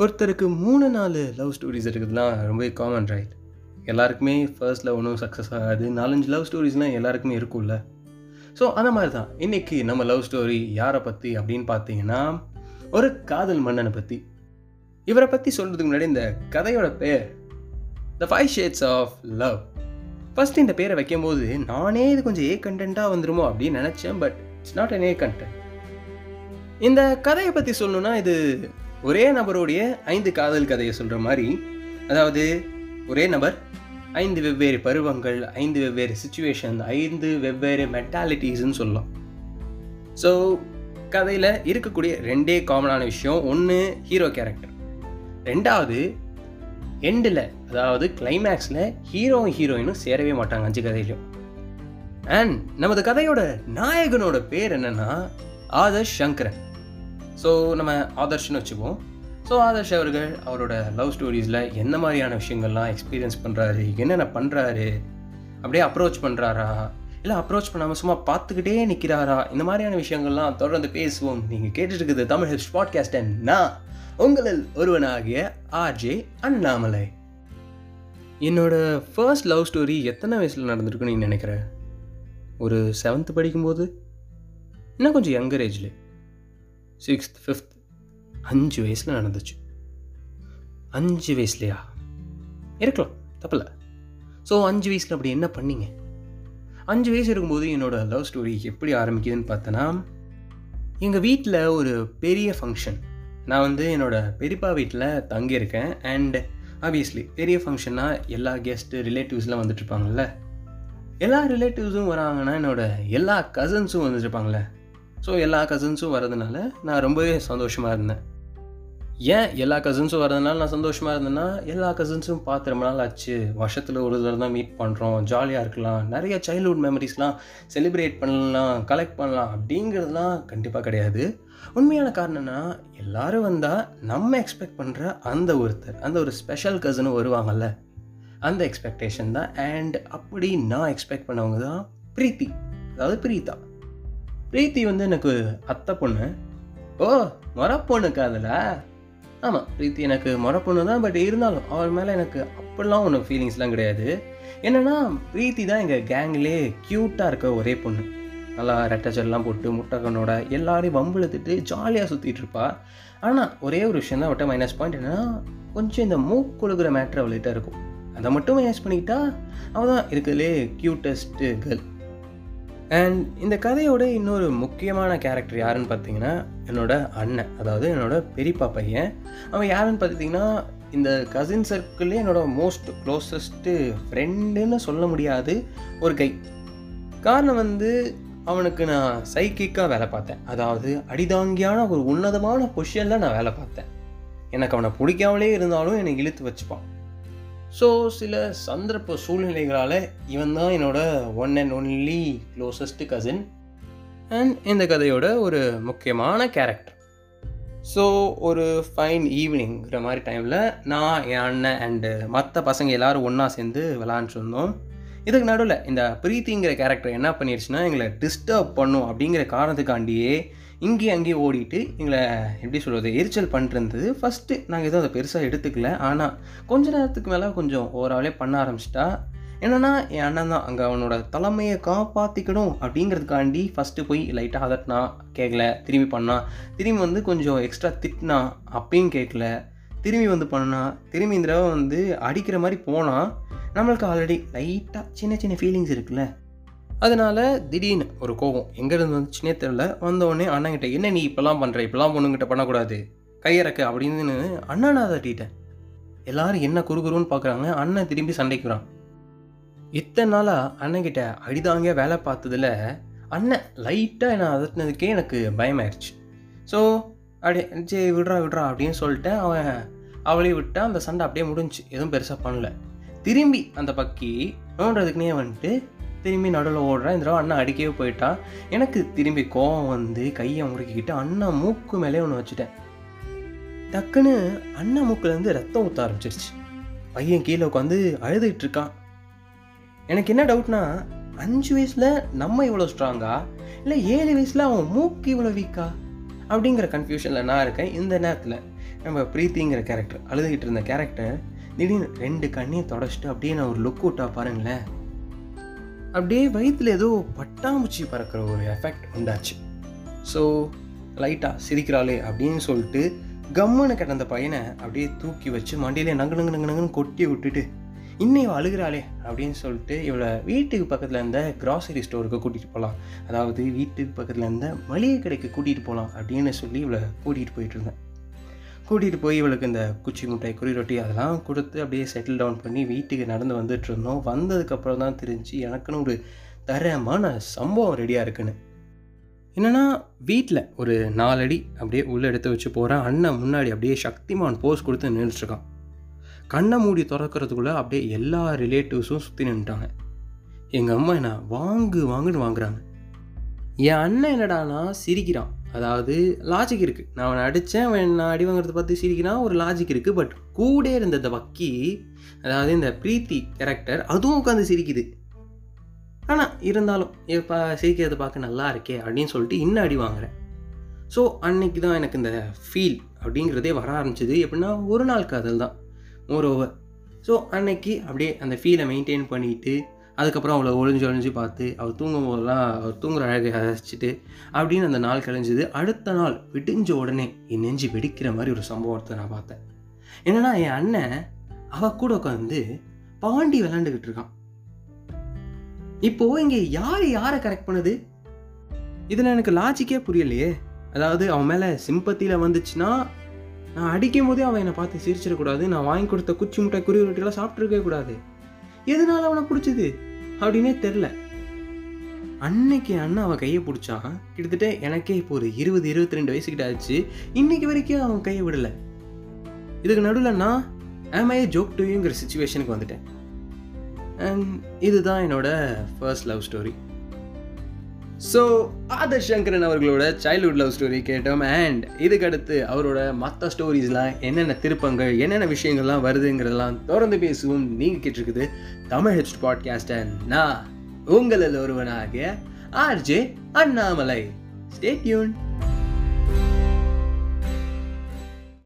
ஒருத்தருக்கு மூணு நாலு லவ் ஸ்டோரிஸ் இருக்குதுலாம் ரொம்ப காமன் ரைட் எல்லாருக்குமே ஃபர்ஸ்ட் லவ் ஒன்றும் சக்ஸஸ் ஆகாது. நாலஞ்சு லவ் ஸ்டோரிஸ்லாம் எல்லாருக்குமே இருக்கும்ல. ஸோ அந்த மாதிரி தான் இன்றைக்கி நம்ம லவ் ஸ்டோரி யாரை பற்றி அப்படின்னு பார்த்தீங்கன்னா ஒரு காதல் மன்னனை பற்றி இவரை பற்றி சொல்கிறதுக்கு முன்னாடி இந்த கதையோட பேர் the five shades of love first இந்த பேரை வைக்கும்போது நானே இது கொஞ்சம் ஏ கண்டென்ட்டாக வந்துருமோ அப்படின்னு நினச்சேன் but it's not an a content இந்த கதையை பற்றி சொல்லணும்னா இது ஒரே நபருடைய ஐந்து காதல் கதையை சொல்கிற மாதிரி அதாவது ஒரே நபர் ஐந்து வெவ்வேறு பருவங்கள் ஐந்து வெவ்வேறு சுச்சுவேஷன் ஐந்து வெவ்வேறு மென்டாலிட்டிஸ்ன்னு சொல்லலாம். ஸோ கதையில் இருக்கக்கூடிய ரெண்டே காமனான விஷயம் ஒன்று ஹீரோ கேரக்டர் ரெண்டாவது எண்டில் அதாவது கிளைமேக்ஸில் ஹீரோ ஹீரோயினும் சேரவே மாட்டாங்க அஞ்சு கதையிலையும். அண்ட் நமது கதையோட நாயகனோட பேர் என்னன்னா ஆதர்ஷ் சங்கரன். ஸோ நம்ம ஆதர்ஷ்னு வச்சுக்குவோம். ஸோ ஆதர்ஷ் அவர்கள் அவரோட லவ் ஸ்டோரிஸில் என்ன மாதிரியான விஷயங்கள்லாம் எக்ஸ்பீரியன்ஸ் பண்ணுறாரு என்னென்ன பண்ணுறாரு அப்படியே அப்ரோச் பண்ணுறாரா இல்லை அப்ரோச் பண்ணாமல் சும்மா பார்த்துக்கிட்டே நிற்கிறாரா இந்த மாதிரியான விஷயங்கள்லாம் தொடர்ந்து பேசுவோம். நீங்கள் கேட்டுட்டு இருக்குது தமிழ் ஹிப்ஸ் பாட்காஸ்ட் நான் உங்களில் ஒருவனாகிய ஆர்ஜே அண்ணாமலை. என்னோட ஃபர்ஸ்ட் லவ் ஸ்டோரி எத்தனை வயசில் நடந்திருக்குன்னு நீ நினைக்கிற? ஒரு செவன்த்து படிக்கும்போது? இன்னும் கொஞ்சம் யங்கர் ஏஜ்லேயே சிக்ஸ்த் ஃபிஃப்த். அஞ்சு வயசில் நடந்துச்சு. அஞ்சு வயசுலையா? இருக்கலாம் தப்பில்ல. ஸோ அஞ்சு வயசில் அப்படி என்ன பண்ணீங்க? அஞ்சு வயசு இருக்கும்போது என்னோடய லவ் ஸ்டோரி எப்படி ஆரம்பிக்குதுன்னு பார்த்தோன்னா எங்கள் வீட்டில் ஒரு பெரிய ஃபங்க்ஷன் நான் வந்து என்னோடய பெரியப்பா வீட்டில் தங்கியிருக்கேன். அண்ட் ஆப்வியஸ்லி பெரிய ஃபங்க்ஷன்னா எல்லா கெஸ்ட்டு ரிலேட்டிவ்ஸ்லாம் வந்துட்டுருப்பாங்கல்ல எல்லா ரிலேட்டிவ்ஸும் வராங்கன்னா என்னோடய எல்லா கசின்ஸும் வந்துட்டுருப்பாங்களே ஸோ எல்லா கசின்ஸும் வரதுனால நான் ரொம்பவே சந்தோஷமாக இருந்தேன். ஏன் எல்லா கசின்ஸும் வரதுனால நான் சந்தோஷமாக இருந்தேன்னா எல்லா கசின்ஸும் பார்த்து ரொம்ப நாள் ஆச்சு. வருஷத்தில் ஒரு தடவை தான் மீட் பண்ணுறோம் ஜாலியாக இருக்கலாம். நிறைய சைல்ட்ஹுட் மெமரிஸ்லாம் செலிப்ரேட் பண்ணலாம் கலெக்ட் பண்ணலாம் அப்படிங்கிறதுலாம் கண்டிப்பாக கிடையாது. உண்மையான காரணம்னா எல்லாரும் வந்தால் நம்ம எக்ஸ்பெக்ட் பண்ணுற அந்த ஒருத்தர் அந்த ஒரு ஸ்பெஷல் கசினும் வருவாங்கல்ல. அந்த எக்ஸ்பெக்டேஷன் தான். அண்ட் அப்படி நான் எக்ஸ்பெக்ட் பண்ணவங்க தான் பிரீத்தி. அதாவது பிரீதா பிரீத்தி வந்து எனக்கு அத்தை பொண்ணு. ஓ மொர பொண்ணு அதில் ஆமாம் பிரீத்தி எனக்கு மொர பொண்ணு தான் பட் இருந்தாலும் அவள் மேலே எனக்கு அப்படிலாம் ஒன்றும் ஃபீலிங்ஸ்லாம் கிடையாது. என்னென்னா பிரீத்தி தான் எங்கள் கேங்லேயே க்யூட்டாக இருக்க ஒரே பொண்ணு. நல்லா ரெட்டச்சல்லாம் போட்டு முட்டைக்கண்ணோட எல்லாரையும் வம்பிழுத்துட்டு ஜாலியாக சுற்றிட்டு இருப்பா. ஆனால் ஒரே ஒரு விஷயம் தான் விட்ட மைனஸ் பாயிண்ட் என்னென்னா கொஞ்சம் இந்த மூக்கொழுகிற மேட்ரு அவள்கிட்ட இருக்கும். அதை மட்டும் மைனஸ் பண்ணிக்கிட்டா அவள் தான் இருக்கிறதுலே க்யூட்டஸ்ட்டு கேர்ள் அண்ட் இந்த கதையோட இன்னொரு முக்கியமான கேரக்டர் யாருன்னு பார்த்தீங்கன்னா என்னோட அண்ணன். அதாவது என்னோட பெரியப்பா பையன். அவன் யாருன்னு பார்த்தீங்கன்னா இந்த கசின் சர்க்கிள்லேயே என்னோட மோஸ்ட் க்ளோசஸ்ட்டு ஃப்ரெண்டுன்னு சொல்ல முடியாது ஒரு கை. காரணம் வந்து அவனுக்கு நான் சைக்கிக்காக வேலை பார்த்தேன். அதாவது அடிதாங்கியான ஒரு உன்னதமான பொஷனில் நான் வேலை பார்த்தேன். எனக்கு அவனை பிடிக்காமலே இருந்தாலும் என்னை இழுத்து வச்சுப்பான். ஸோ சில சந்தர்ப்ப சூழ்நிலைகளால் இவன் தான் என்னோட one and only closest cousin and இந்த கதையோட ஒரு முக்கியமான கேரக்டர் ஸோ ஒரு ஃபைன் ஈவினிங்கிற மாதிரி டைமில் நான் என் அண்ணன் அண்டு மற்ற பசங்க எல்லோரும் ஒன்றா சேர்ந்து விளாண்டுருந்தோம் இதுக்கு நடுவில் இந்த பிரீத்திங்கிற கேரக்டர் என்ன பண்ணிடுச்சுன்னா எங்களை டிஸ்டர்ப் பண்ணும் அப்படிங்கிற காரணத்துக்காண்டியே இங்கேயும் அங்கேயும் ஓடிட்டு எங்களை எப்படி சொல்கிறது எரிச்சல் பண்ணிருந்தது ஃபஸ்ட்டு நாங்கள் எதுவும் அதை பெருசாக எடுத்துக்கல. ஆனால் கொஞ்ச நேரத்துக்கு மேலே கொஞ்சம் ஓவராலே பண்ண ஆரம்பிச்சிட்டா. என்னென்னா என் அண்ணன் தான். அங்கே அவனோட தலைமையை காப்பாற்றிக்கணும் அப்படிங்கிறதுக்காண்டி ஃபஸ்ட்டு போய் லைட்டாக அதட்டினா கேட்கல திரும்பி பண்ணான் திரும்பி வந்து கொஞ்சம் எக்ஸ்ட்ரா திட்டினா அப்பயும் கேட்கல திரும்பி வந்து பண்ணா. திரும்பி இந்த தடவை வந்து அடிக்கிற மாதிரி போனால் நம்மளுக்கு ஆல்ரெடி லைட்டாக சின்ன சின்ன ஃபீலிங்ஸ் இருக்குல்ல. அதனால் திடீர்னு ஒரு கோபம் எங்கேருந்து வந்துச்சுனே தெரில வந்தோடனே அண்ணங்கிட்ட என்ன நீ இப்போலாம் பண்ணுற இப்போலாம் பொண்ணுங்கிட்ட பண்ணக்கூடாது. கையறக்க அப்படின்னு அண்ணனை தட்டிட்டேன். எல்லாரும் என்ன குறுகுறுன்னு பார்க்குறாங்க அண்ணன் திரும்பி சண்டைக்குறான் இத்தனை நாளாக அண்ணங்கிட்ட அடிதாங்க வேலை பார்த்ததில் அண்ணன் லைட்டாக என்னை அதட்டினதுக்கே எனக்கு பயமாயிருச்சு. ஸோ அப்படியே சரி விடுறா விடுறா அப்படின்னு சொல்லிட்டு அவன் அவளையும் விட்டா அந்த சண்டை அப்படியே முடிஞ்சு எதுவும் பெருசாக பண்ணல. திரும்பி அந்த பக்கி நோண்டுறதுக்குனே வந்துட்டு திரும்பி நடுவில் ஓடுறான். இந்த தடவை அண்ணன் அடிக்கவே போயிட்டான். எனக்கு திரும்பி கோவம் வந்து கையை முறுக்கிக்கிட்டு அண்ணன் மூக்கு மேலே ஒன்று வச்சுட்டேன். டக்குன்னு அண்ணன் மூக்குலேருந்து ரத்தம் ஊற்ற ஆரம்பிச்சிருச்சு. பையன் கீழே உட்காந்து அழுதுகிட்டு இருக்கான். எனக்கு என்ன டவுட்னா அஞ்சு வயசில் நம்ம இவ்வளோ ஸ்ட்ராங்கா இல்லை ஏழு வயசில் அவன் மூக்கு இவ்வளோ வீக்கா அப்படிங்கிற கன்ஃபியூஷனில் நான் இருக்கேன் இந்த நேரத்தில். நம்ம பிரீத்திங்கிற கேரக்டர் அழுதுகிட்டு இருந்த கேரக்டர் திடீர்னு ரெண்டு கண்ணையும் தொடச்சிட்டு அப்படியே நான் ஒரு லுக் விட்டா பாருங்களேன். அப்படியே வயிற்றுல ஏதோ பட்டாம்பூச்சி பறக்கிற ஒரு எஃபெக்ட் உண்டாச்சு. ஸோ லைட்டாக சிரிக்கிறாளே அப்படின்னு சொல்லிட்டு கம்முன்னு கிடந்த பையனை அப்படியே தூக்கி வச்சு மண்டியிலே நங்கு நங்கு நங்கு நங்குன்னு கொட்டி விட்டுட்டு இன்னும் இவள் அழுகிறாளே அப்படின்னு சொல்லிட்டு இவளை வீட்டுக்கு பக்கத்தில் இருந்த கிராசரி ஸ்டோருக்கு கூட்டிகிட்டு போகலாம் அதாவது வீட்டுக்கு பக்கத்தில் இருந்த மளிகை கடைக்கு கூட்டிகிட்டு போகலாம் அப்படின்னு சொல்லி இவளை கூட்டிகிட்டு போயிட்டு இருந்தேன். கூட்டிகிட்டு போய் இவளுக்கு இந்த குச்சி முட்டை குறி ரொட்டி அதெல்லாம் கொடுத்து அப்படியே செட்டில் டவுன் பண்ணி வீட்டுக்கு நடந்து வந்துட்டு இருந்தோம். வந்ததுக்கப்புறம் தான் தெரிஞ்சு எனக்குன்னு ஒரு தரமான சம்பவம் ரெடியாக இருக்குன்னு. என்னென்னா வீட்டில் ஒரு நாலடி அப்படியே உள்ளே எடுத்து வச்சு போகிறேன் அண்ணன் முன்னாடி அப்படியே சக்திமான் போஸ் கொடுத்து நின்றுட்டுருக்கான் கண்ணை மூடி திறக்கிறதுக்குள்ளே அப்படியே எல்லா ரிலேட்டிவ்ஸும் சுற்றி நின்றுட்டாங்க எங்கள் அம்மா என்ன வாங்கு வாங்குன்னு வாங்குறாங்க. என் அண்ணன் என்னடானா சிரிக்கிறான். அதாவது லாஜிக் இருக்குது நான் அவனை அடித்தேன் அவன் நான் அடி வாங்குறத பார்த்து சிரிக்கிறான் ஒரு லாஜிக் இருக்குது பட் கூட இருந்த இந்த வக்கி அதாவது இந்த பிரீத்தி கேரக்டர் அதுவும் உட்காந்து சிரிக்குது. ஆனால் இருந்தாலும் இப்போ சிரிக்கிறத பார்க்க நல்லா இருக்கே அப்படின்னு சொல்லிட்டு இன்னும் அடி வாங்குறேன். ஸோ அன்னைக்கு தான் எனக்கு இந்த ஃபீல் அப்படிங்கிறதே வர ஆரம்பிச்சது. எப்படின்னா ஒரு நாள் காதல் தான். மோர் ஓவர் ஸோ அன்னைக்கு அப்படியே அந்த ஃபீலை மெயின்டைன் பண்ணிட்டு அதுக்கப்புறம் அவளை ஒளிஞ்சு ஒளிஞ்சு பார்த்து அவள் தூங்கும் போதெல்லாம் அவள் தூங்குற அழகை ரசிச்சுட்டு அப்படின்னு அந்த நாள் கழிஞ்சது அடுத்த நாள் விடிஞ்ச உடனே என் நெஞ்சு வெடிக்கிற மாதிரி ஒரு சம்பவத்தை நான் பார்த்தேன். என்னன்னா என் அண்ணன் அவ கூட உட்காந்து பாண்டி விளாண்டுக்கிட்டு இருக்கான். இப்போ இங்கே யார் யாரை கரெக்ட் பண்ணுது? இதில் எனக்கு லாஜிக்கே புரியலையே. அதாவது அவன் மேலே சிம்பத்தியில் வந்துச்சுன்னா நான் அடிக்கும் போதே அவன் என்னை பார்த்து சிரிச்சிடக்கூடாது. நான் வாங்கி கொடுத்த குச்சி முட்டை குறி ரொட்டியெல்லாம் சாப்பிட்ருக்கவே கூடாது. எதனால அவனை பிடிச்சது? அப்படின்னே தெரில அன்னைக்கு அண்ணன் அவன் கையை பிடிச்சான் கிட்டத்தட்ட எனக்கே இப்போ ஒரு இருபது இருபத்தி ரெண்டு வயசுக்கிட்ட ஆச்சு இன்னைக்கு வரைக்கும் அவன் கையை விடலை. இதுக்கு நடுவில் நான் ஆமையே ஜோக் டூயுங்கிற சுச்சுவேஷனுக்கு வந்துட்டேன். அண்ட் இதுதான் என்னோட first love story so author Sankaran அவர்களோட சைல்ட்ஹுட் லவ் ஸ்டோரி கேட்டோம். அண்ட் இதுக்கடுத்து அவரோட மற்ற ஸ்டோரிஸ்லாம் என்னென்ன திருப்பங்கள் என்னென்ன விஷயங்கள்லாம் வருதுங்கிறதெல்லாம் தொடர்ந்து பேசுவோம். நீங்கள் கேட்டிருக்குது தமிழ் ஹெச் பாட்காஸ்டர் நான் உங்களில் ஒருவனாகிய ஆர்ஜே அண்ணாமலை. ஸ்டேட்யூன்